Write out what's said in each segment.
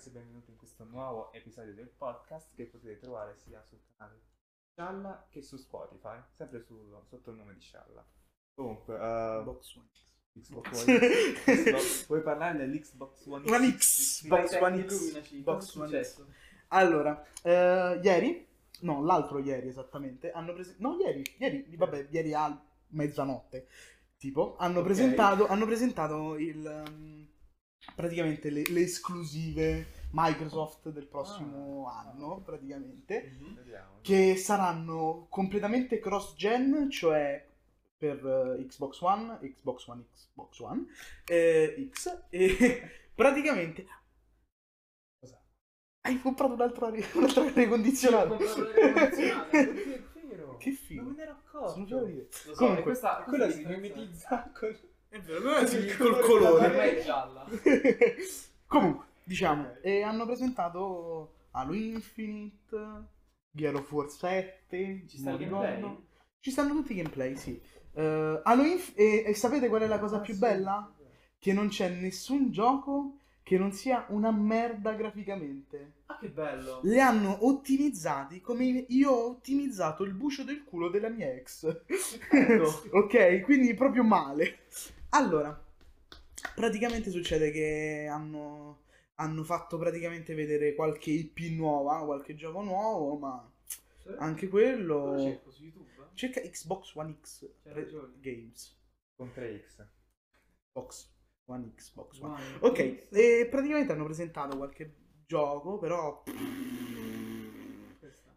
ragazzi e benvenuti in questo nuovo episodio del podcast che potete trovare sia sul canale Scialla che su Spotify, sempre sul- sotto il nome di Scialla. Comunque, uh, Box One X. Xbox One Xbox- vuoi parlare dell'Xbox One One X? X, Sì, Box One X, Box One successo? Allora, eh, ieri, no, l'altro ieri esattamente, hanno presentato, no, ieri, ieri, vabbè, ieri a mezzanotte, tipo, hanno, Ok. presentato, hanno presentato il, um, praticamente le, le esclusive Microsoft del prossimo Ah. anno, praticamente, Mhm, Vediamo. che saranno completamente cross-gen, cioè per eh, Xbox One, Xbox One X, Xbox One eh, X, e praticamente... Cosa? Hai comprato un'altra, aria- aria l'aria condizionata. È vero. Che figo. Non me ne ero accorto. Sono già dire. Lo so, Comunque, questa, Quella questa si mimetizza con... È vero, allora sì, sì, col col colore. Per me è gialla. Comunque, diciamo, Ok. e hanno presentato Halo Infinite, Gear of War 7, Ci sta il non gameplay? ricordo. Ci stanno tutti i gameplay, sì. Eh, Halo Inf- e, e sapete qual è la cosa Ah, più sì. bella? Che non c'è nessun gioco che non sia una merda graficamente. Ah, che bello. Le hanno ottimizzati come io ho ottimizzato il bucio del culo della mia ex. Ok, quindi proprio male. Allora, praticamente succede che hanno, hanno fatto praticamente vedere qualche IP nuova, qualche gioco nuovo, ma anche quello... Lo cerco su YouTube. Cerca Xbox One X. Games. Con 3X. Xbox One X, Xbox One. Wow. Ok, e praticamente hanno presentato qualche gioco, però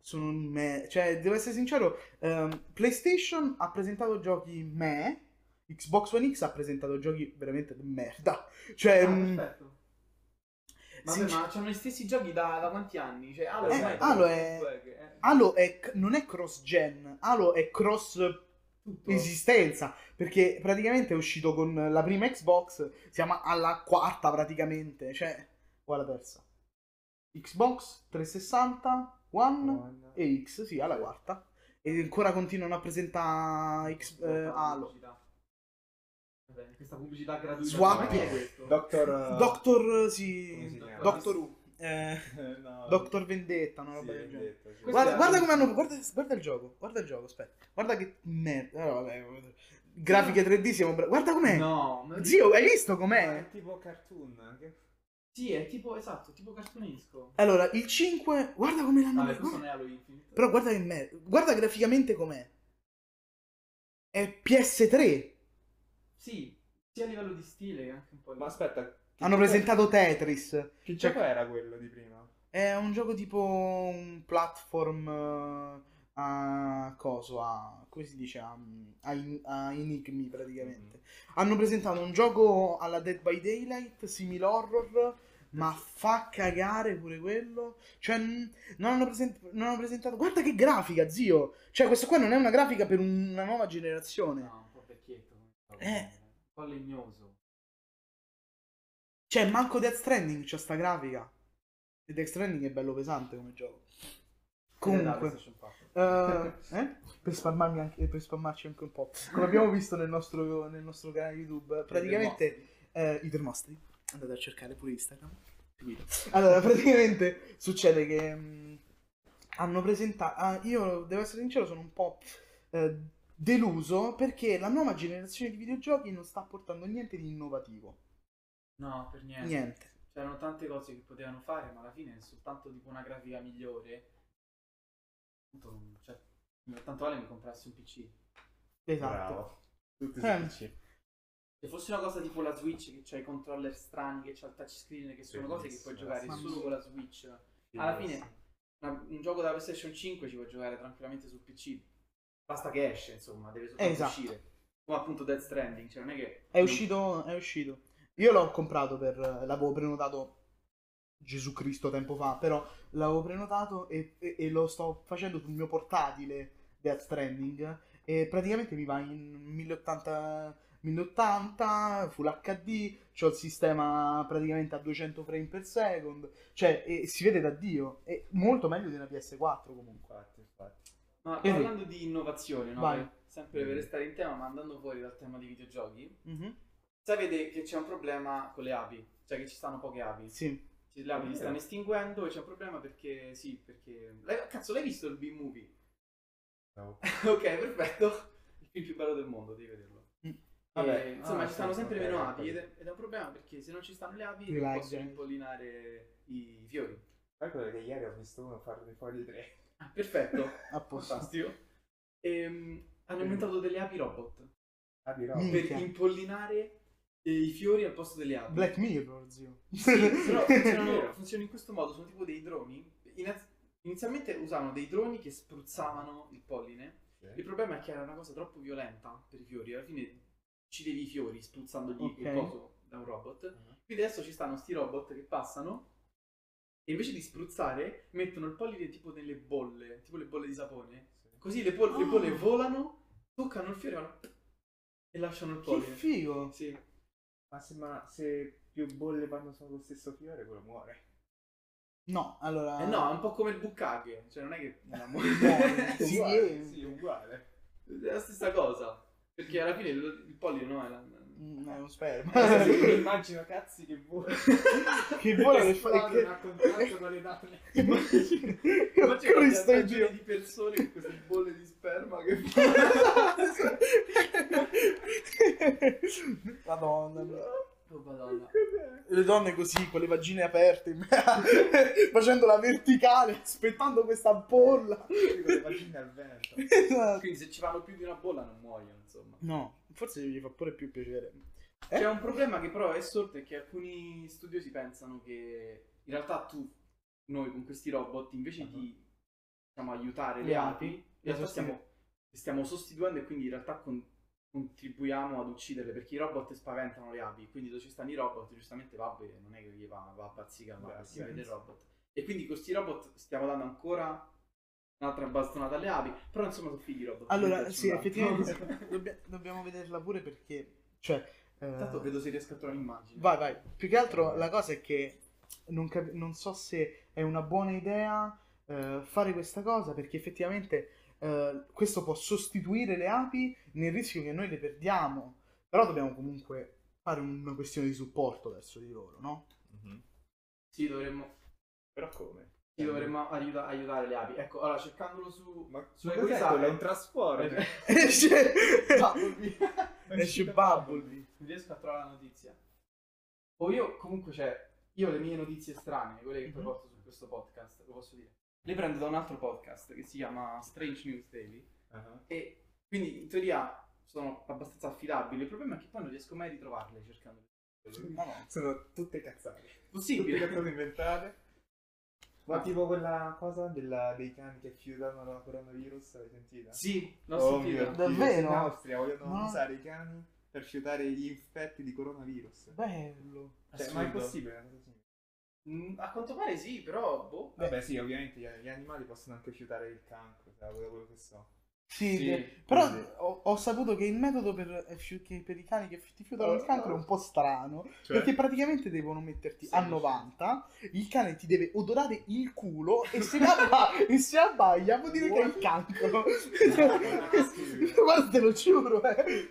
sono me. Cioè, devo essere sincero, ehm, PlayStation ha presentato giochi me, Xbox One X ha presentato giochi veramente di merda. Cioè, Ah, mm, perfetto. Vabbè, sincer- ma c'hanno gli stessi giochi da, da quanti anni? Cioè, Halo, Eh, ormai Halo è- Halo è, non è cross-gen, Halo è cross tutto. esistenza, perché praticamente è uscito con la prima Xbox, siamo alla quarta praticamente, cioè, o alla terza. Xbox 360, One One. e X, sì, alla quarta. E ancora continuano a presentare X, eh, Halo. Questa pubblicità gratuita. Swap. Doctor... Doctor, sì? Doctor Who, eh, no. Doctor Vendetta, una Sì, roba del genere. Sì. Guarda, è- guarda come hanno. Guarda, guarda il gioco. Guarda il gioco. Aspetta. Guarda che merda. allora, vabbè, vabbè. Grafiche 3D siamo bravi. Guarda com'è. No, Zio, hai visto com'è? È tipo cartoon. Che... Sì, è tipo, esatto, tipo cartunesco. Allora, il 5. Guarda come l'hanno. Vabbè, questo guarda- non è Halo Infinite. Però guarda che merda. Guarda graficamente com'è. È PS3. Sì, sia a livello di stile che anche un po' di... Ma aspetta. Hanno presentato Tetris. Che Cioè, gioco era quello di prima? È un gioco tipo un platform eh, a coso, a come si dice, a, a in- a enigmi praticamente. Hanno presentato un gioco alla Dead by Daylight, simile horror, ma fa cagare pure quello. Cioè, non hanno, present- non hanno presentato... Guarda che grafica, zio! Cioè, questo qua non è una grafica per una nuova generazione. No, un po' vecchietto. come Eh. Un po' legnoso. Cioè, manco Death Stranding c'ha sta grafica. E Death Stranding è bello pesante come gioco. Comunque... 4. Eh, eh? Per, spammarmi anche, per spammarci anche un po'. Come abbiamo visto nel nostro, nel nostro canale YouTube, praticamente eh, i termostri. Andate a cercare pure Instagram. Allora, praticamente succede che mh, hanno presentato. ah, io devo essere sincero, sono un po' eh, deluso perché la nuova generazione di videogiochi non sta portando niente di innovativo. No, per niente. Niente. C'erano tante cose che potevano fare, ma alla fine è soltanto tipo una grafica migliore. Non- Cioè, tanto vale mi comprassi un PC. Esatto. Bravo. Tutti Eh. Se fosse una cosa tipo la Switch, che c'ha i controller strani, che c'ha il touchscreen, che sono cose che puoi Bellissimo. giocare Mamma solo con la Switch. Alla fine, una- un gioco da PlayStation 5 ci puoi giocare tranquillamente sul PC. Basta che esce, insomma, deve soltanto Esatto. uscire. Come appunto Death Stranding, cioè non è che... È uscito, è uscito. Io l'ho comprato per. L'avevo prenotato Gesù Cristo tempo fa, però l'avevo prenotato e, e- e lo sto facendo sul mio portatile Death Stranding. E praticamente mi va in 1080, 1080 Full HD. C'ho il sistema praticamente a 200 frame per second. Cioè, e si vede da Dio. È molto meglio di una PS4 comunque. Infatti, infatti. Ma Eh parlando di innovazione, no? Vai. Sempre per restare in tema, ma andando fuori dal tema dei videogiochi, Mhm. sapete che c'è un problema con le api, cioè che ci stanno poche api. Sì. le api si È stanno estinguendo e c'è un problema perché, sì, perché... l'hai- cazzo, l'hai visto il B-Movie? No. ok, perfetto. Il film più bello del mondo, devi vederlo. Mm. Vabbè, E, insomma, ah, ci stanno sì, sempre ok, meno api ed è, ed è un problema perché se non ci stanno le api lagga. possono impollinare i fiori. Calcola che ieri ho visto uno fare fuori tre. Ah, perfetto, A posto. fantastico. Ehm, hanno inventato delle api robot Api Mm. roba. per Minchia. impollinare eh, i fiori al posto delle api. Black Mirror, zio. Sì, però funzionano, in questo modo, sono tipo dei droni. Iniz- inizialmente usavano dei droni che spruzzavano il polline. Il problema è che era una cosa troppo violenta per i fiori. Alla fine uccidevi i fiori spruzzandogli Ok. il coso da un robot. Quindi adesso ci stanno sti robot che passano e invece di spruzzare mettono il polline tipo nelle bolle, tipo le bolle di sapone. Così le, pol- le Ah. bolle volano, toccano il fiore vanno e lasciano il Che polline. figo. Sì. Ma se, ma se più bolle vanno sullo stesso fiore, quello muore. No, allora... Eh no, è un po' come il bucaghe, cioè non è che una No, sì, uguale, sì, uguale. è la stessa cosa. Perché alla fine il, il polline no, è, la- È uno sperma. Eh, sì, mi immagino cazzi che vuole. che vuole che fa... Esplodono a Che... contatto con le donne. Immagina Cristo questa Dio. di persone con queste bolle di sperma che Madonna. Oh madonna. Le donne così, con le vagine aperte, facendo la verticale, aspettando questa bolla. Con le vagine al vento. Esatto. Quindi se ci vanno più di una bolla non muoiono, insomma. No, forse gli fa pure più piacere. C'è un problema che però è sorto è che alcuni studiosi pensano che in realtà tu, noi con questi robot, invece di diciamo, aiutare le Le api, api, le stiamo, le stiamo sostituendo e quindi in realtà con- contribuiamo ad ucciderle perché i robot spaventano le api. Quindi dove ci stanno i robot, giustamente Babbe non è che gli va, va a bazzica, ma Beh, perché sì. vede il robot. E quindi con questi robot stiamo dando ancora un'altra bastonata alle api. Però insomma sono fighi i robot. Allora, sì, effettivamente dobbia- dobbiamo vederla pure perché, cioè... eh, Intanto vedo se riesco a trovare un'immagine. Vai, vai. Più che altro la cosa è che non, cap- non so se è una buona idea eh, fare questa cosa perché effettivamente eh, questo può sostituire le api nel rischio che noi le perdiamo. Però dobbiamo comunque fare una questione di supporto verso di loro, no? Sì, dovremmo, Però come? Sì, dovremmo aiuta- aiutare le api. Ecco, allora cercandolo su... Ma su ma cos'è quello? È un trasporto. Esce Bumblebee. Esce Bumblebee. Non riesco a trovare la notizia. O io, comunque, cioè, io le mie notizie strane, quelle che Mhm. porto su questo podcast, lo posso dire. Le prendo da un altro podcast che si chiama Strange News Daily. Ah. E quindi in teoria sono abbastanza affidabili. Il problema è che poi non riesco mai a ritrovarle cercando. No, no. Sono tutte cazzate. Tutte Possibile. cazzate inventate. Ma tipo quella cosa della- dei cani che fiutano la coronavirus, l'hai sentita? Sì, l'ho Oh sentita. Davvero? In Austria vogliono No. usare i cani per fiutare gli infetti di coronavirus. Bello. Cioè, ma è possibile una cosa simile? Mm, a quanto pare sì, però boh. Vabbè sì, ovviamente gli, gli animali possono anche fiutare il cancro, da quello che so. Sì, Sì, che- però ho, ho saputo che il metodo per, eh, per i cani che ti fiutano il cancro è un po' strano. Cioè? Perché praticamente devono metterti Sì, a sì. 90, il cane ti deve odorare il culo e se, abba- e se abbaia vuol dire che è il cancro. Guarda, te lo giuro, eh.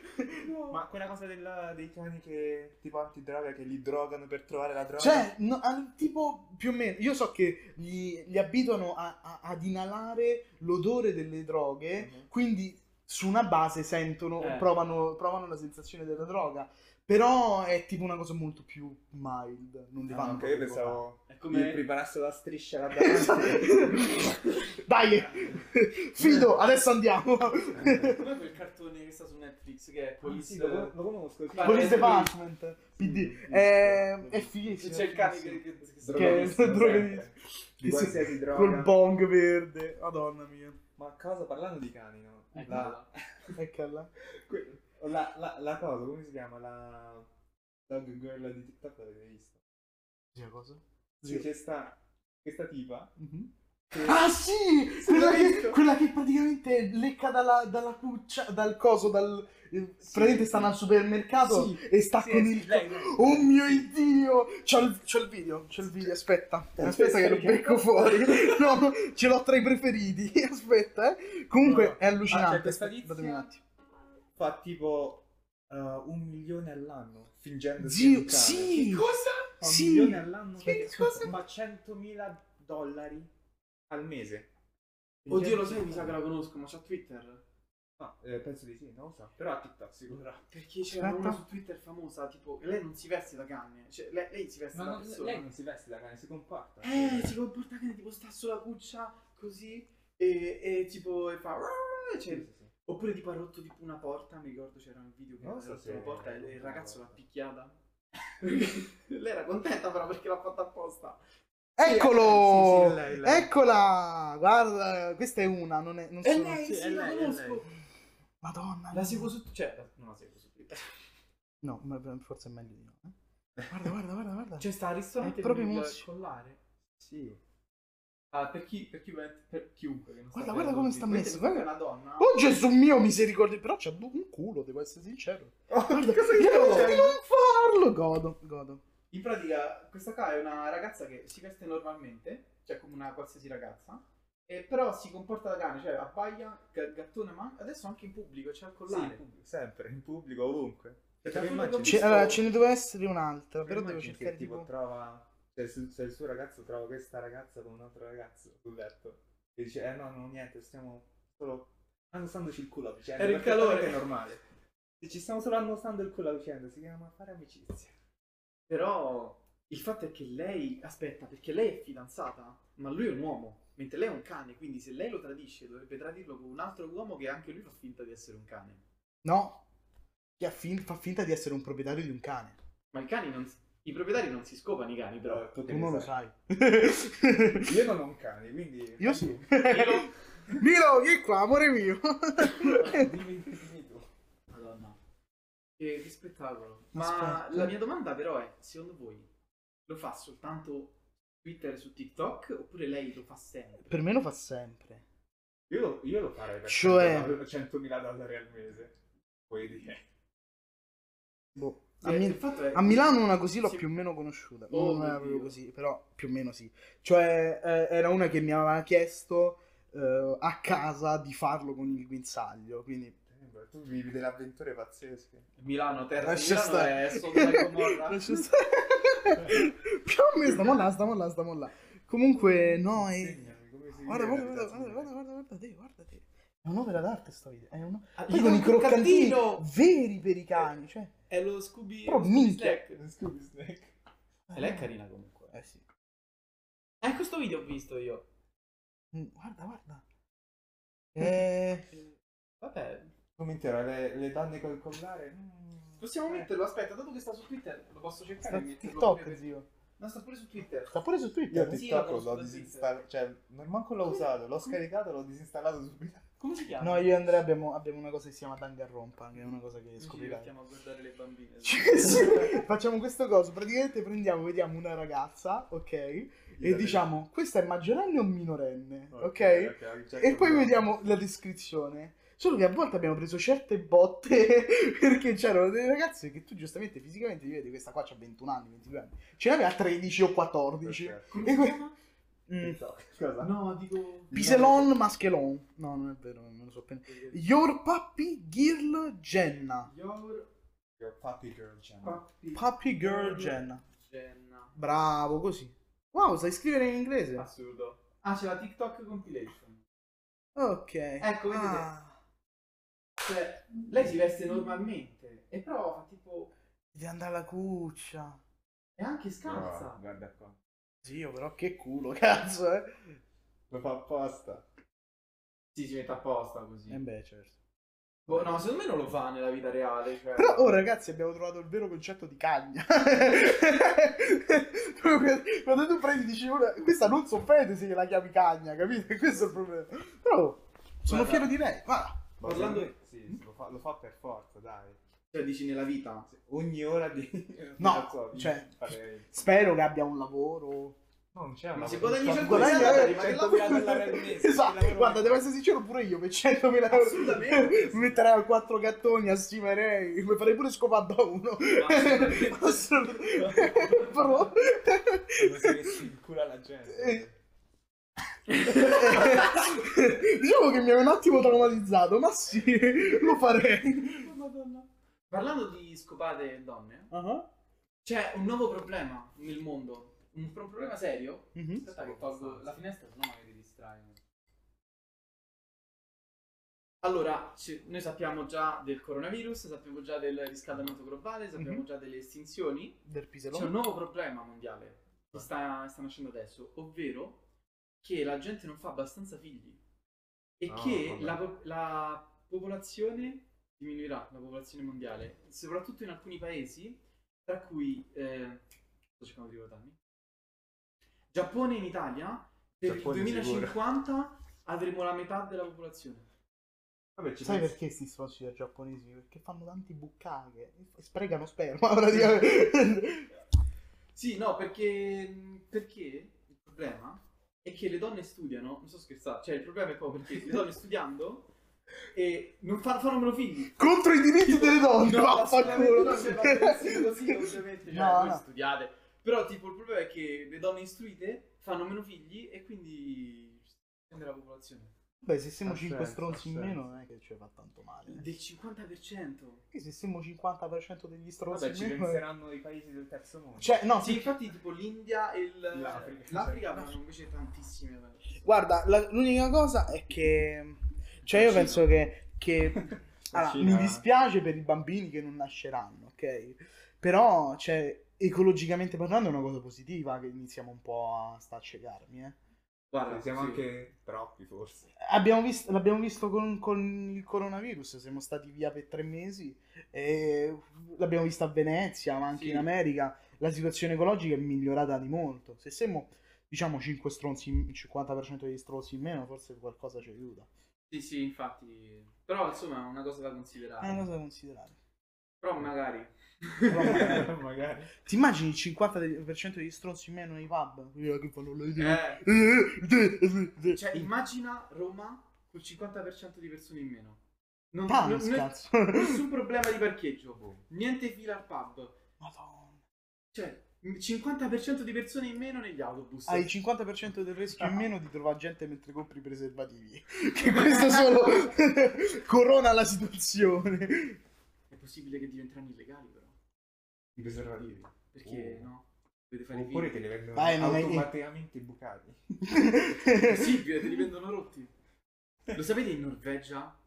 Ma quella cosa della- dei cani che tipo antidroga che li drogano per trovare la droga. Cioè, no, tipo più o meno, io so che li, li abituano a- a- ad inalare l'odore delle droghe, Mhm. Quindi su una base sentono, Eh. provano, provano la sensazione della droga. Però è tipo una cosa molto più mild, non li Ah, fanno ok, io pensavo È come... preparassero la striscia là provare. Dai, Fido, adesso andiamo. Come quel cartone che sta su Netflix che è Ah, Police... sì, lo, lo conosco. Police Department, PD. È, è fighissimo. C'è il cane che... che, che sempre. Sì, Di qualsiasi droga. Col bong verde, madonna mia. Ma cosa parlando di cani, no? La. Eccola. la, la, la cosa, come si chiama? La dog girl di TikTok l'avete visto? Zio, cosa? Sì, c'è sta questa tipa Mhm. Che- Ah sì! Sì, Quella che, quella che praticamente lecca dalla, dalla cuccia, dal coso, dal... eh, praticamente stanno al supermercato Sì, e sta sì, con sì, il... lei, lei. Oh mio Dio! C'ho il, c'ho il video, c'ho il video, aspetta. Aspetta che lo Aspetta, becco fuori. No, ce l'ho tra i preferiti. Aspetta, eh. Comunque No. è allucinante. Ah, c'è questa Aspetta, tizia attimo. fa tipo uh, un milione all'anno fingendo Zio, sì! Cosa? fa un Sì, milione all'anno, sì, perché cosa- fa 100.000 dollari al mese. Oddio, lo sai, mi sa che la conosco, ma c'ha Twitter. No, eh, penso di sì, non lo so. Però a TikTok sicuro. Perché c'era Aspetta. una su Twitter famosa, tipo, lei non si veste da cane. Cioè, lei, lei si veste Ma da non- persona. lei non si veste da cane, si comporta. Eh, si comporta cane, tipo sta sulla cuccia così e, e tipo e fa... Sì, Cioè, sì, sì. Oppure tipo ha rotto tipo una porta, mi ricordo c'era un video che Non ha so rotto una porta e il ragazzo l'ha picchiata. lei era contenta però perché l'ha fatta apposta. Eccolo! Sì, sì, lei, lei. Eccola! Guarda, questa è una, non è... Non E sono... lei, sì, è la lei, è conosco. lei. Madonna. La seguo su... Cioè, non la seguo su Twitter. No, ma forse è meglio di no. eh. Guarda, guarda, guarda, guarda. Cioè, sta al ristorante È proprio il collare. Sì. Ah, per chi, per chi per chiunque che non Guarda, guarda come sta messo, Questa è guarda. una donna. Oh Gesù mio misericordia, però c'ha un culo, devo essere sincero. Guarda, cosa io non farlo, godo, godo. In pratica, questa qua è una ragazza che si veste normalmente, cioè come una qualsiasi ragazza, e però si comporta da cane, cioè abbaia, ga- gattone, ma adesso anche in pubblico, c'è il Sì, collare. in pubblico, sempre, in pubblico, ovunque. Ho immagini? Ce, allora, ce ne deve essere un'altra, però devo cercare che tipo tipo... trova cioè se, se il suo ragazzo trova questa ragazza con un altro ragazzo sul letto e dice eh no no niente stiamo solo annosandoci il culo a vicenda Era il calore. normale e ci stiamo solo annusando il culo a vicenda si chiama fare amicizia Però il fatto è che lei, aspetta, perché lei è fidanzata, ma lui è un uomo, mentre lei è un cane, quindi se lei lo tradisce dovrebbe tradirlo con un altro uomo che anche lui fa finta di essere un cane. No, che fin- fa finta di essere un proprietario di un cane. Ma i cani non... I proprietari non si scopano i cani, però. tu Tu non lo sai. io non ho un cane quindi Io sì. Milo? Milo, vieni qua, amore mio. dimmi, dimmi tu Madonna. Che, che spettacolo. Aspetta. Ma la mia domanda però è, secondo voi lo fa soltanto su Twitter e su TikTok oppure lei lo fa sempre? per me lo fa sempre. io lo, io lo farei per Cioè- 100.000 dollari al mese puoi dire Boh. A, Eh, Mi- fatto è- a Milano una così l'ho Sì. più o meno conosciuta. Oh, non era mio proprio Dio. così, però più o meno sì. Cioè, eh, era una che mi aveva chiesto eh, a casa di farlo con il guinzaglio. Quindi Eh, tu vivi delle avventure pazzesche Milano, terra di Lascia Milano stare. è Sodoma e Gomorra. Lascia stare. più o meno, stiamo là, stiamo là, stiamo là. Comunque, no, è... Insegnami come si Guarda, guarda, la guarda, guarda, guarda, guarda, guarda te, guarda te. È un'opera d'arte sto video. È uno... Ah, Poi con i un croccantini croccantino! veri per i cani, cioè... È lo Scooby, Però lo Scooby minchia. Snack. Scooby Snack E lei è carina comunque. Eh sì. Eh, questo video ho visto io. Mm, Guarda, guarda. Eh... Eh, Vabbè, come intero le, le donne col collare mm. possiamo Eh. metterlo. Aspetta, dato che sta su Twitter, lo posso cercare Sta e su metterlo TikTok, zio. No, sta pure su Twitter. Sta pure su io Twitter. Sì, TikTok lo conosco l'ho disinstallato cioè non manco l'ho usato l'ho scaricato l'ho disinstallato subito Come si chiama? No, io e Andrea abbiamo, abbiamo una cosa che si chiama Danganronpa, che è una cosa che Ci scoprirai. divertiamo a guardare le bambine. Cioè, sì, Facciamo questo coso, praticamente prendiamo, vediamo una ragazza, ok? E diciamo, questa è maggiorenne o minorenne, ok? E poi vediamo la descrizione. Solo che a volte abbiamo preso certe botte perché c'erano delle ragazze che tu giustamente fisicamente ti vedi, questa qua c'ha 21 anni, 22 anni, ce n'aveva 13 o 14. Come E si que-? Mm. No, dico... Piselon Maskelon. No, non è vero, non me lo so appena. Your Puppy Girl Jenna. Your Your puppy girl channel puppy... Puppy Girl Jenna. Jenna. Bravo, così. Wow, sai scrivere in inglese? Assurdo. Ah, c'è la TikTok compilation. Ok. Ecco, vedete? Ah, Cioè, lei si veste normalmente. E però fa tipo... devi andare alla cuccia. È anche No, scalza. guarda qua Zio, però che culo, cazzo, eh. lo fa apposta Sì, si mette apposta così. E beh, certo. Boh, no, secondo me non lo fa nella vita reale. Cioè... Però, oh ragazzi, abbiamo trovato il vero concetto di cagna. Quando tu prendi dici, "Ora, questa non si offende se la chiami cagna, capito? Questo è il problema. Però, sono Guarda. fiero di lei. Guarda. Ma Parlando- sì, sì, lo, fa, lo fa per forza dai Cioè, dici nella vita. ogni ora di No, della vita cioè- fare- Spero che abbia un lavoro. no, non c'è Ma una si guadagna fa- 100.000 Guadagna- dollari, ma che 100.000 lavoro- al mese Esatto, lavoro guarda, devo essere sincero pure io per 100.000 euro. Assolutamente. Mi metterei a quattro gattoni, assimerei, mi farei pure scopare da uno. Assolutamente. Però... Quando si mette in culo alla gente Eh. diciamo che mi ha un attimo traumatizzato, ma sì, lo farei. Parlando di scopate donne, Ah, C'è un nuovo problema nel mondo. Un, un problema serio. Mhm. Aspetta che tolgo la finestra, se no magari distrae. Allora, ci- noi sappiamo già del coronavirus, sappiamo già del riscaldamento globale, sappiamo Mhm. già delle estinzioni. Del C'è un nuovo problema mondiale che sta, sta nascendo adesso, ovvero che la gente non fa abbastanza figli e Ah, che la, la popolazione diminuirà, la popolazione mondiale, soprattutto in alcuni paesi, tra cui... eh, sto cercando di ricordarmi. Giappone in Italia, per Giappone il sicuro. 2050 avremo la metà della popolazione. Vabbè, ci Sai pensi- perché stronzi da giapponesi? Perché fanno tanti bucacche. e Sprecano sperma praticamente. Sì, no, perché, perché il problema è che le donne studiano, non sto scherzando, cioè il problema è proprio perché le donne studiando e non fa- fanno meno figli. Contro i diritti delle donne. No, vaffanculo. no, così, ovviamente, cioè, No, voi no. studiate. Però tipo il problema è che le donne istruite fanno meno figli e quindi scende la popolazione. Beh, se siamo Ha 5 senso, stronzi in meno non è che ci fa tanto male. Del 50%. Che se siamo 50% degli stronzi Vabbè, ci in meno... penseranno i paesi del terzo mondo. Cioè, no, Sì, sì, infatti tipo l'India e il- L'Africa. l'Africa avranno invece tantissime. Guarda, la- l'unica cosa è che... Cioè, io penso che... che... Allora, mi dispiace per i bambini che non nasceranno, ok? Però, cioè, ecologicamente parlando è una cosa positiva che iniziamo un po' a sta a ciecarmi, eh. Guarda, siamo sì. anche troppi forse. Abbiamo visto, l'abbiamo visto con, con il coronavirus, siamo stati via per tre mesi, e l'abbiamo visto a Venezia, ma anche Sì. in America, la situazione ecologica è migliorata di molto. Se siamo, diciamo, 5 stronzi, in- il 50% degli stronzi in meno, forse qualcosa ci aiuta. Sì, sì, infatti. Però insomma è una cosa da considerare. È una cosa da considerare. Però magari. Magari-. Ti immagini il 50% degli stronzi in meno nei pub? Che fanno le Eh, cioè, immagina Roma col 50% di persone in meno. Non, Tanto, non- non- cazzo. nessun problema di parcheggio. Niente fila al pub. Madonna. Cioè, 50% di persone in meno negli autobus. Hai il 50% del rischio in meno di trovare gente mentre compri i preservativi. Che questo solo corona la situazione. È possibile che diventeranno illegali, però. I preservativi. Perché Oh. no? Dovete fare i Oppure te li vendono Vai, non è automaticamente bucati. È possibile, te li vendono rotti. Lo sapete in Norvegia?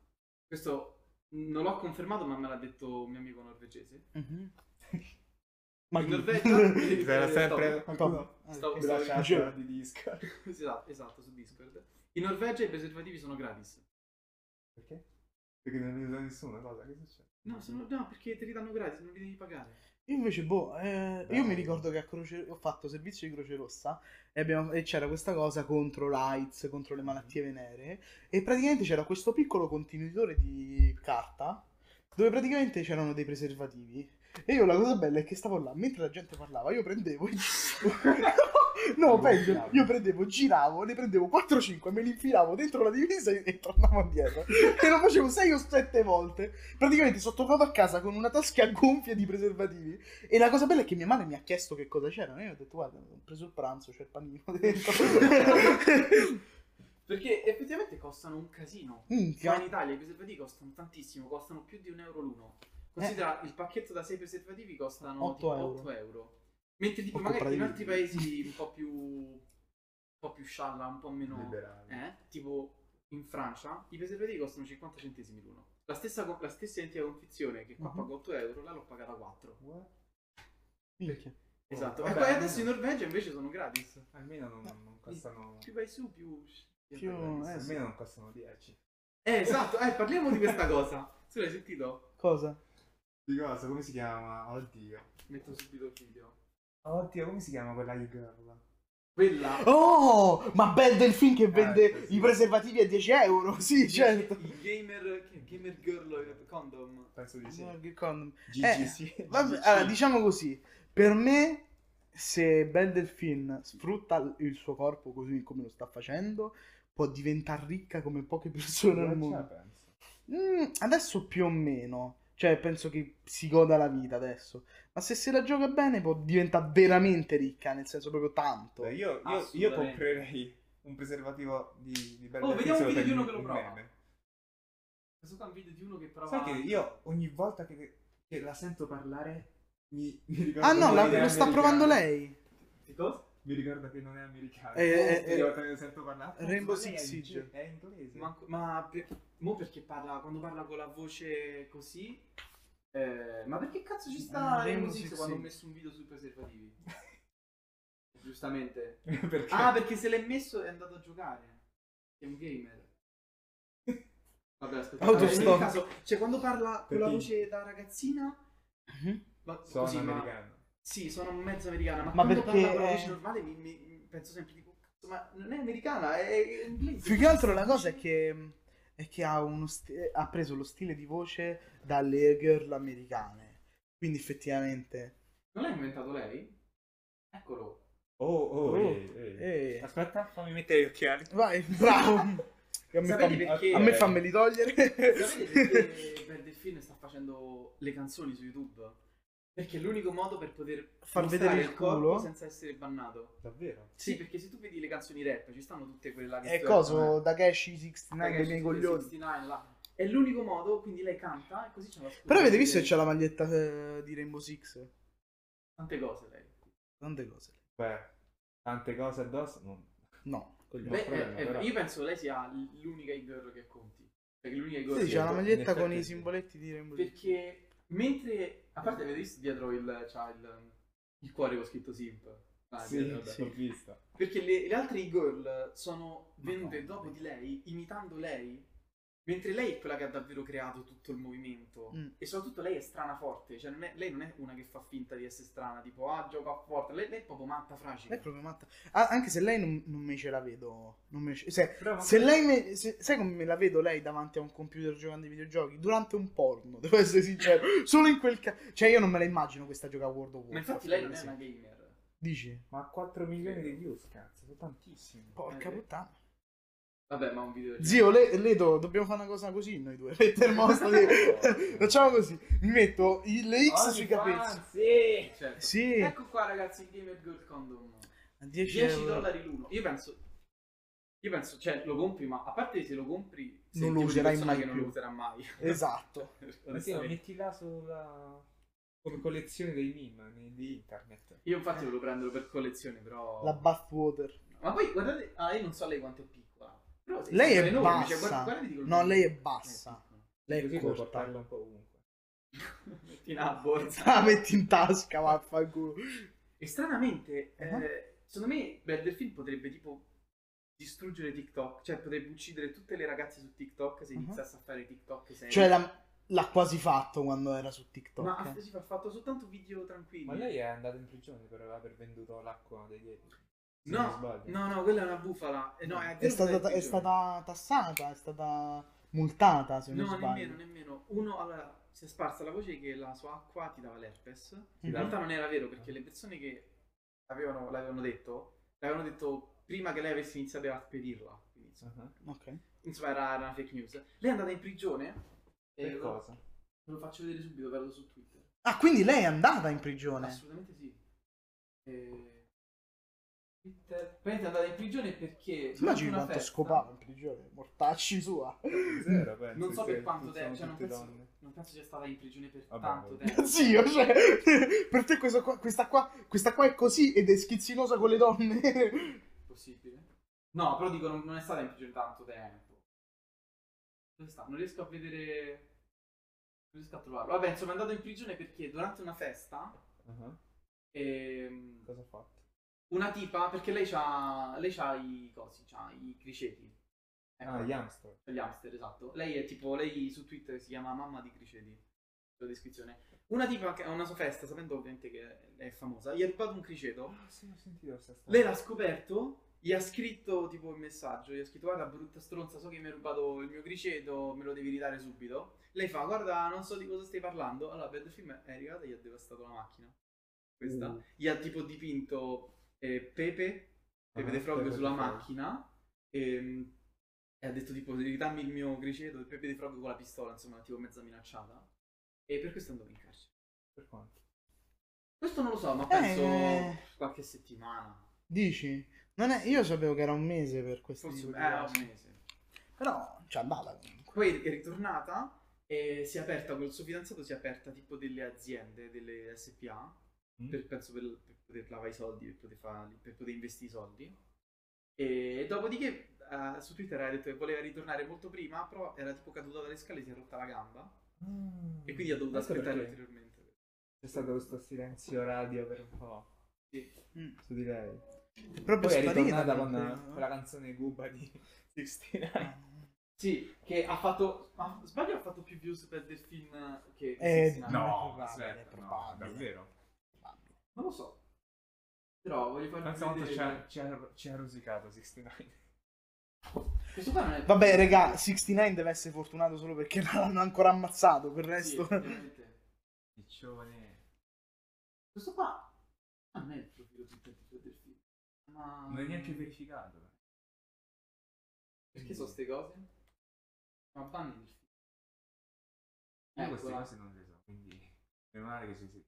Questo non l'ho confermato, ma me l'ha detto un mio amico norvegese. Mhm. Ma in? Norvegia C'era eh, sempre qualcuno Stavo- dicevo- di disco. esatto, esatto, su Discord. In Norvegia i preservativi sono gratis. Perché? Perché non li usa nessuno, cosa? Che succede? No, sono- no, perché te li danno gratis, non li devi pagare. Io invece, boh, eh, io mi ricordo che a Croce, ho fatto servizio di Croce Rossa e, abbiamo- e c'era questa cosa contro l'AIDS, contro le malattie venere e praticamente c'era questo piccolo contenitore di carta dove praticamente c'erano dei preservativi e io la cosa bella è che stavo là, mentre la gente parlava, io prendevo. No, peggio, io prendevo, giravo, ne prendevo 4-5, me li infilavo dentro la divisa e, e tornavo indietro. E lo facevo 6 o 7 volte. Praticamente sono tornato a casa con una tasca gonfia di preservativi. E la cosa bella è che mia madre mi ha chiesto che cosa c'era. E io ho detto, guarda, ho preso il pranzo, c'è il panino dentro. Perché effettivamente costano un casino. Qua Minchia. in Italia i preservativi costano tantissimo, costano più di un euro l'uno. Considera il pacchetto da 6 preservativi costano 8 tipo euro. 8 euro. Mentre tipo magari in altri paesi un po' più un po' più scialla, un po' meno eh, tipo in Francia i preservativi costano 50 centesimi l'uno. La stessa, la stessa identica confezione che qua Mhm. pago 8 euro, là l'ho pagata 4. What? Minchia. Esatto. vabbè, e poi almeno- adesso in Norvegia invece sono gratis. Almeno non, non costano... Più vai su, più... Più- eh, sì. Almeno non costano 10. Eh, esatto, eh, parliamo di questa cosa. Tu l'hai sentito? Cosa? Di cosa? Come si chiama? Oddio. Metto subito il video. Oddio, come si chiama quella e-girl? Quella... Oh, ma Bel Delfin che vende Ecco, sì. i preservativi a 10 euro. Sì, certo. Il gamer, che- gamer girl condom. Penso di sì. No, che con- GGC. Eh, Vabbè, GGC. allora, diciamo così, per me se Belle Delphine sfrutta il suo corpo così come lo sta facendo, può diventare ricca come poche persone al Cosa mondo. penso? Mm, adesso più o meno, cioè penso che si goda la vita adesso, ma se se la gioca bene può diventare veramente ricca, nel senso proprio tanto. Beh, io, io, io comprerei un preservativo di, di Belle Oh, vediamo un video di uno che lo un prova. meme. Questo qua è un video di uno che prova... Sai che io ogni volta che, che la sento parlare Mi, mi ricordo Ah no, che la- lo sta provando lei. Che cosa? Mi ricordo che non è americano. Eh, eh, eh, sento parlare. "Ah, Rainbow ma Six Siege. È inglese. Ma, ma per- mo perché parla, quando parla con la voce così... eh, ma perché cazzo ci sta Eh, Rainbow Rainbow Six Six quando ho messo un video sui preservativi? Giustamente. perché? Ah, perché se l'è messo è andato a giocare. È un gamer. Vabbè, aspetta. Autostop. In ogni caso, cioè quando parla con la voce da ragazzina... Ma, Sono così, ma- americano. Sì, sono mezzo americana, ma, Ma quando perché parla con la voce normale mi, mi- penso sempre tipo, "Cazzo, ma non è americana, è, inglese. Più che altro la cosa è che, è che ha, uno sti- ha preso lo stile di voce dalle girl americane. Quindi effettivamente... Non l'ha inventato lei? Eccolo. Oh, oh, Oh, ehi, ehi. eh. Aspetta, fammi mettere gli occhiali. Vai, bravo! A, me fammi- perché- a me fammeli togliere. Sapete perché Bad Delfino sta facendo le canzoni su YouTube? Perché è l'unico modo per poter Far vedere il corpo culo? senza essere bannato. Davvero? Sì, Sì. perché se tu vedi le canzoni rap, ci stanno tutte quelle là che È coso eh. da Gashi 69 dei miei coglioni. 69 là. È l'unico modo, quindi lei canta e così c'è la scusa. Però avete visto che c'è la maglietta eh, di Rainbow Six? Tante cose lei. Tante cose. Beh, tante cose addosso. Non... No. No, Beh, problema, eh, eh, però. io penso lei sia l'unica girl che conti. Perché l'unica girl Sì, che c'è la maglietta con i simboletti di Rainbow Six. Perché mentre a parte avete visto dietro il c'ha il, il cuore con scritto Simp. Ah, Sì, dietro, sì. l'ho vista. Perché le, le altre girl sono venute dopo di lei, imitando lei, mentre lei è quella che ha davvero creato tutto il movimento. Mm. E soprattutto lei è strana forte, cioè non è- lei non è una che fa finta di essere strana, tipo ah gioca forte, lei, lei è proprio matta fragile. Lei è proprio matta. Ah, anche se lei non, non me ce la vedo. Non me ce- se, Però, se lei me, se- sai come me la vedo lei davanti a un computer giocando ai videogiochi? Durante un porno, devo essere sincero. Solo in quel caso. Cioè, io non me la immagino questa gioca a World of Warcraft. Ma infatti lei non è sì. una gamer. Dici? Ma 4 milioni di views, cazzo, sono tantissimi. Porca Eh, sì. puttana. Vabbè, ma un video Zio, le, Ledo, dobbiamo fare una cosa così noi due. Mostro di... Facciamo così. Mi metto il- le X sui capelli. Sì! Certo. Sì. Ecco qua ragazzi il Gamer Girl Condom. A 10, 10 euro. dollari l'uno. Io penso. Io penso, cioè, lo compri, ma a parte se lo compri, sei Non lo userai persona mai che non più. lo userà mai. Esatto. Sì, lo metti là sulla... come collezione dei meme di internet. Io infatti volevo prenderlo per collezione, però. La bathwater. Ma poi guardate, ah, io non so lei quanto è piccola. Però Lei è enorme, bassa. cioè, guarda- guardati col No, lei è bassa. Eh, Lei è Così puoi corta. portarla un po' ovunque. Metti nella borsa. La metti in tasca, vaffanculo. E stranamente, Uh-huh. eh, secondo me Delphine potrebbe tipo distruggere TikTok, cioè potrebbe uccidere tutte le ragazze su TikTok se Uh-huh. iniziasse a fare TikTok serie. Cioè, l'ha, l'ha quasi fatto quando era su TikTok. Ma ha, sì, ha fatto soltanto video tranquilli. Ma lei è andata in prigione per aver venduto l'acqua dei gay. No, non no, no, quella è una bufala. Eh, no, è, È stata, è stata tassata, è stata multata, se non No, sbaglio. nemmeno, nemmeno. Uno, allora, si è sparsa la voce che la sua acqua ti dava l'herpes. In Mhm. realtà non era vero perché le persone che avevano, l'avevano detto, l'avevano detto prima che lei avesse iniziato a spedirla. Quindi, insomma, Ah, Ok. insomma, era, era una fake news. Lei è andata in prigione. E Per lo, cosa? ve lo faccio vedere subito, vedo su Twitter. Ah, quindi lei è andata in prigione. Assolutamente sì. E... Praticamente è andata in prigione perché. Immagini quanto festa- scopava in prigione? Mortacci sua. Zero, penso. Non so per quanto tempo, cioè non penso, non penso sia stata in prigione per Vabbè, tanto tempo. Zio, cioè, per te qua- questa, qua, questa qua è così ed è schizzinosa con le donne. Possibile? No, però dico, non, non è stata in prigione tanto tempo. Dove sta? Non riesco a vedere. Non riesco a trovarlo. Vabbè, insomma, è andato in prigione perché durante una festa. Ah, ehm, Cosa ha fatto? Una tipa, perché lei c'ha. Lei c'ha i cosi, c'ha i criceti. Ecco, Ah, gli hamster. gli hamster, esatto. Lei è tipo, lei su Twitter si chiama mamma di criceti. La descrizione. Una tipa che a una sua festa, sapendo ovviamente che è famosa, gli ha rubato un criceto. Ah, sì, ho sentito questa storia. Lei l'ha scoperto, gli ha scritto tipo il messaggio, gli ha scritto guarda brutta stronza, so che mi hai rubato il mio criceto, me lo devi ridare subito. Lei fa guarda non so di cosa stai parlando. Allora Bad Film è arrivata e gli ha devastato la macchina. Questa. Uh. Gli ha tipo dipinto eh, Pepe, Pepe Ah, De Frog sulla Frog. macchina e, e ha detto tipo ridammi il mio criceto, il Pepe De Frog con la pistola, insomma tipo mezza minacciata. E per questo è andato in carcere. Per quanto? Questo non lo so, ma penso Eh. qualche settimana. Dici? Non è, io sapevo che era un mese per questo Forse tipo un, eh, mese. Però ci è andata comunque. Poi è ritornata e si è aperta, col suo fidanzato si è aperta tipo delle aziende, delle SPA, Mm. per, penso per, per poter lavare i soldi, per poter, farli- per poter investire i soldi. E dopodiché eh, su Twitter ha detto che voleva ritornare molto prima, però era tipo caduta dalle scale, si è rotta la gamba e quindi ha dovuto aspettare perché ulteriormente. C'è stato questo silenzio radio per un po' Sì. Mm. su di lei. Proprio Poi è ritornata con comunque, con la canzone Guba di 69. Sì, che ha fatto. Ma sbaglio ha fatto più views per del film che. Eh, no. No, probabile, aspetta, è no, davvero. Non lo so. Però voglio farvi Pensa quanto ci vedere. ha, ci ha- ci ha rosicato 69. Questo qua non è. Vabbè, regà, 69 deve essere fortunato solo perché non l'hanno ancora ammazzato. Per il resto. Piccione. Questo qua non è il profilo di del film. Ma. Non è neanche verificato. Perché so ste cose? Ma banni del film. Io queste cose non le so, quindi meno male che ci si...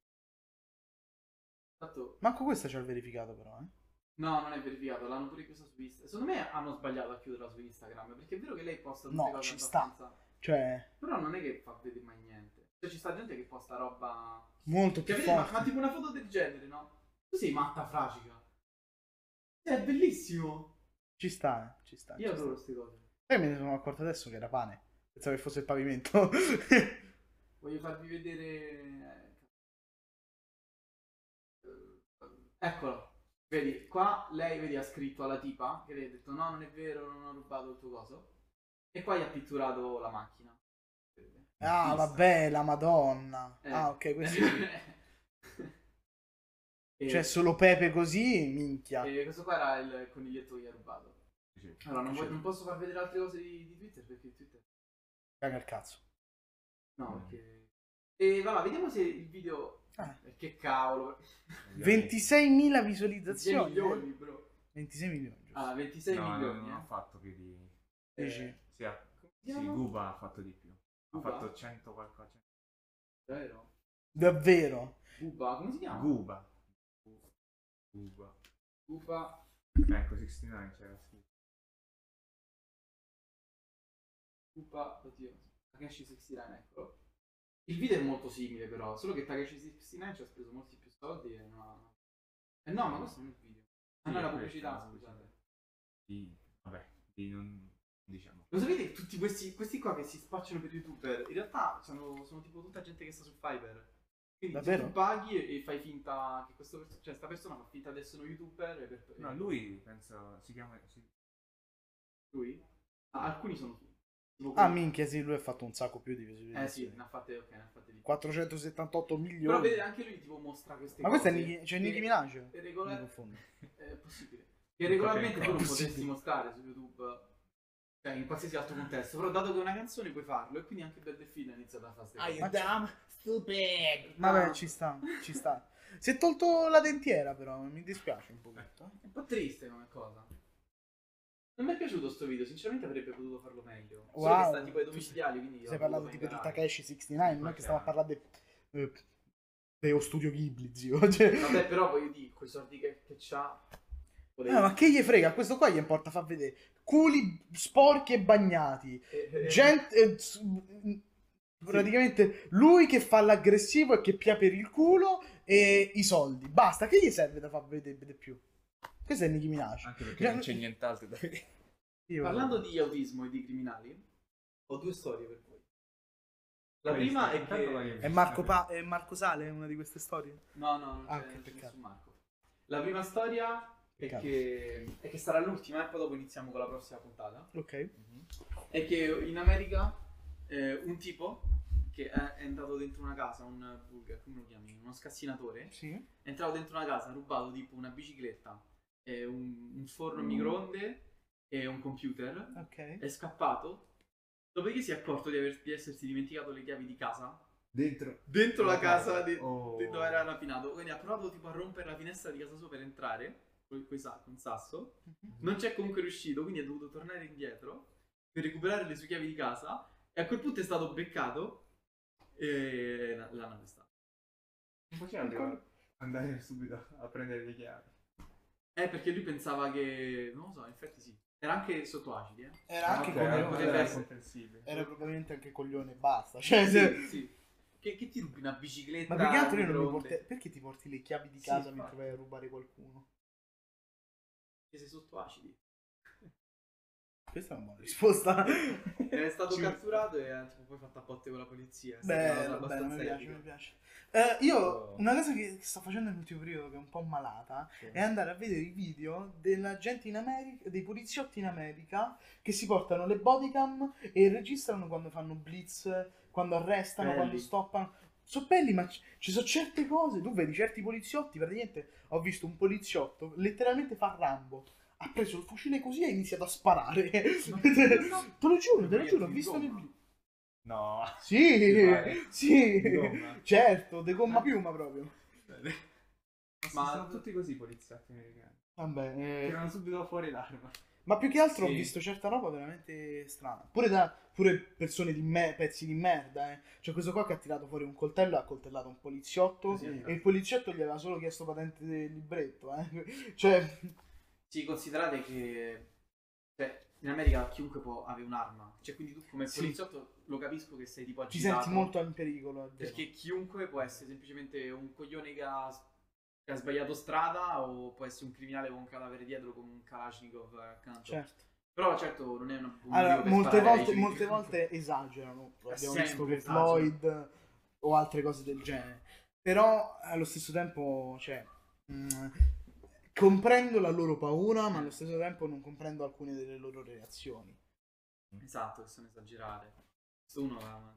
Fatto- manco questo c'ha il verificato, però. Eh. No, non è verificato, l'hanno pure chiusa su Instagram. Secondo me hanno sbagliato a chiuderla su Instagram, perché è vero che lei posta tutte No, cose ci sta. abbastanza... Cioè, Però non è che fa vedere mai niente. Cioè ci sta gente che posta roba... molto più Capite? Ma, forte. ma tipo una foto del genere, no? Tu sei matta fragica. Cioè, è bellissimo. Ci sta, eh, ci sta. Io ci adoro queste cose. Poi me ne sono accorto adesso che era pane. Pensavo che fosse il pavimento. Voglio farvi vedere... Eccolo. Vedi, qua lei vedi, ha scritto alla tipa che lei ha detto no, non è vero, non ho rubato il tuo coso. E qua gli ha pitturato la macchina. ah, vabbè, la madonna. Eh. Ah, ok, questo sì. e, C'è solo Pepe così, minchia. e questo qua era il coniglietto che gli ha rubato. Sì. Allora, non, vuoi- non posso far vedere altre cose di, di Twitter perché Twitter... Caga il cazzo. No, Mm. perché... E va, vediamo se il video... Ah. Eh, Che cavolo. 26.000 6 visualizzazioni. milioni, eh? bro. 26 milioni. giusto? Ah, 26 No, milioni, non eh. ho fatto più di... Dici? Eh, sì, ha- sì? Guba ha fatto di più. Ha Guba? fatto 100 qualcosa. Davvero? Davvero? Buba, come si chiama? Guba. Guba. Buba. Ecco, 69 c'era scritto. Buba, oddio. Takeshi 69, eccolo. Il video è molto simile però, solo che Takeshi 69 ci ha speso molti più soldi e non ha... Eh no, ma questo non è il video. Ah no, Sì, è la pubblicità, scusate. Di... Vabbè, di non... diciamo. Lo sapete che tutti questi, questi qua che si spacciano per youtuber, in realtà sono, sono tipo tutta gente che sta su Fiverr. Quindi Davvero? tu paghi e, e fai finta che questo perso- cioè sta persona fa finta di essere uno youtuber e per, No, lui penso si chiama... Si... lui? Ah, alcuni sono Ah, minchia, sì, lui ha fatto un sacco più di Eh sì, visualizzazioni. ne ha fatte, ok, ne ha fatte di più. 478 Però milioni. vedete anche lui tipo mostra queste Ma cose. questo è Nicki, che- Nicki Minaj? che Mi regola- confondo. È possibile. Che regolarmente È tu non potresti mostrare su YouTube. Cioè, in qualsiasi altro contesto. Però dato che è una canzone puoi farlo. E quindi anche Bel Delfino ha iniziato a fare queste cose. dumb, stupid. Vabbè, ci sta, ci sta. Si è tolto la dentiera, però, mi dispiace un pochetto. È un po' triste come cosa. Non mi è piaciuto sto video, sinceramente avrebbe potuto farlo meglio. Solo Wow. che sta tipo ai domiciliari, quindi... Stai parlando tipo di. Takeshi 69, non è che stiamo a parlare di eh, Deo Studio Ghibli, zio. Cioè, Vabbè, però voglio dire, con i soldi che, che c'ha... eh, ma che gli frega? Questo qua gli importa far vedere culi sporchi e bagnati. Eh, eh, Gente. eh, Praticamente lui che fa l'aggressivo e che pia per il culo e i soldi. Basta, che gli serve da far vedere vedere più? Questo è Nicki Minaj. Anche perché Già- non c'è nient'altro da vedere. Io- Parlando di autismo e di criminali, ho due storie per voi. La Questa, prima è che... È Marco, Pa- è Marco Sale una di queste storie? No, no, non c'è, Ah, c'è peccato. nessun Marco. La prima storia è che, è che sarà l'ultima e poi dopo iniziamo con la prossima puntata. Ok. Mhm. È che in America eh, un tipo che è, è entrato dentro una casa, un bulgar, come lo chiami? Uno scassinatore, Sì. è entrato dentro una casa, ha rubato tipo una bicicletta, eh, un, un forno a Mm. microonde e un computer, Ok. è scappato, dopodiché si è accorto di, aver- di essersi dimenticato le chiavi di casa Dentro. dentro la casa di- Oh. di dove era rapinato, quindi ha provato tipo a rompere la finestra di casa sua per entrare con, con, con sasso, non c'è comunque riuscito, quindi è dovuto tornare indietro per recuperare le sue chiavi di casa e a quel punto è stato beccato e l'hanno arrestato. Non faceva andare subito a prendere le chiavi. Eh, perché lui pensava che, non lo so, in effetti sì. Era anche sotto acidi, eh. Era anche Ok, coglione. potrebbe era essere. comprensibile. Era probabilmente anche coglione e basta. Cioè, se- Sì, sì. Che, che ti rubi una bicicletta? Ma più che altro io non mi porto... Perché ti porti le chiavi di Sì, casa infatti. mentre vai a rubare qualcuno? Che sei sotto acidi. Questa è una buona risposta. È stato Ci- catturato e ha tipo, poi fatto a botte con la polizia. Beh, abbastanza mi piace, mi piace. Eh, io, Oh. una cosa che sto facendo nell'ultimo periodo, che è un po' malata, è andare a vedere i video della gente in America, dei poliziotti in America, che si portano le bodycam e registrano quando fanno blitz, quando arrestano, Belli. quando stoppano. Sono belli, ma c- ci sono certe cose. Tu vedi certi poliziotti, praticamente ho visto un poliziotto letteralmente fa Rambo. Ha preso il fucile così e ha iniziato a sparare. te lo giuro, te lo giuro, ho visto nel video. No. Sì, sì, certo, de gomma piuma proprio. Ma Ma- sono tutti così i poliziotti americani. Vabbè, eh, Tirano subito fuori l'arma. ma più che altro ho Sì. visto certa roba veramente strana. Pure, da, pure persone di me, pezzi di merda, eh. C'è questo qua che ha tirato fuori un coltello e ha coltellato un poliziotto. Così, E il poliziotto gli aveva solo chiesto patente del libretto, eh. Cioè, Sì, considerate che cioè, in America chiunque può avere un'arma. Cioè, quindi tu come Sì. poliziotto lo capisco che sei tipo ti agitato. senti molto in pericolo. è. Perché chiunque può essere semplicemente un coglione che ha, che ha sbagliato strada o può essere un criminale con un cadavere dietro con un Kalashnikov accanto. Certo. Però certo non è una un Allora, molte volte, molte volte esagerano. Lo abbiamo visto esagerano. Floyd o altre cose del genere. Però allo stesso tempo, cioè, mh, comprendo la loro paura, ma allo stesso tempo non comprendo alcune delle loro reazioni. Esatto, che sono esagerate. Uno ha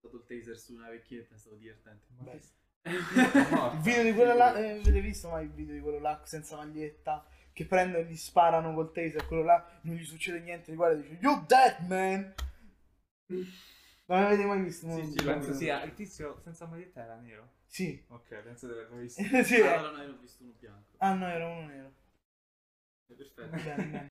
dato il taser su una vecchietta, è stato divertente. Ma Beh. che- Il video di quello là, eh, avete visto mai il video di quello là senza maglietta? Che prendono e gli sparano col taser, quello là non gli succede niente, guarda e dice You're dead man! Non l'avete mai visto? Sì, sì, Penso sia il tizio senza maglietta era nero. Sì. Ok, penso di averlo visto. sì. Allora noi ho visto uno bianco. Ah no, era uno nero. Perfetto. Bene, bene.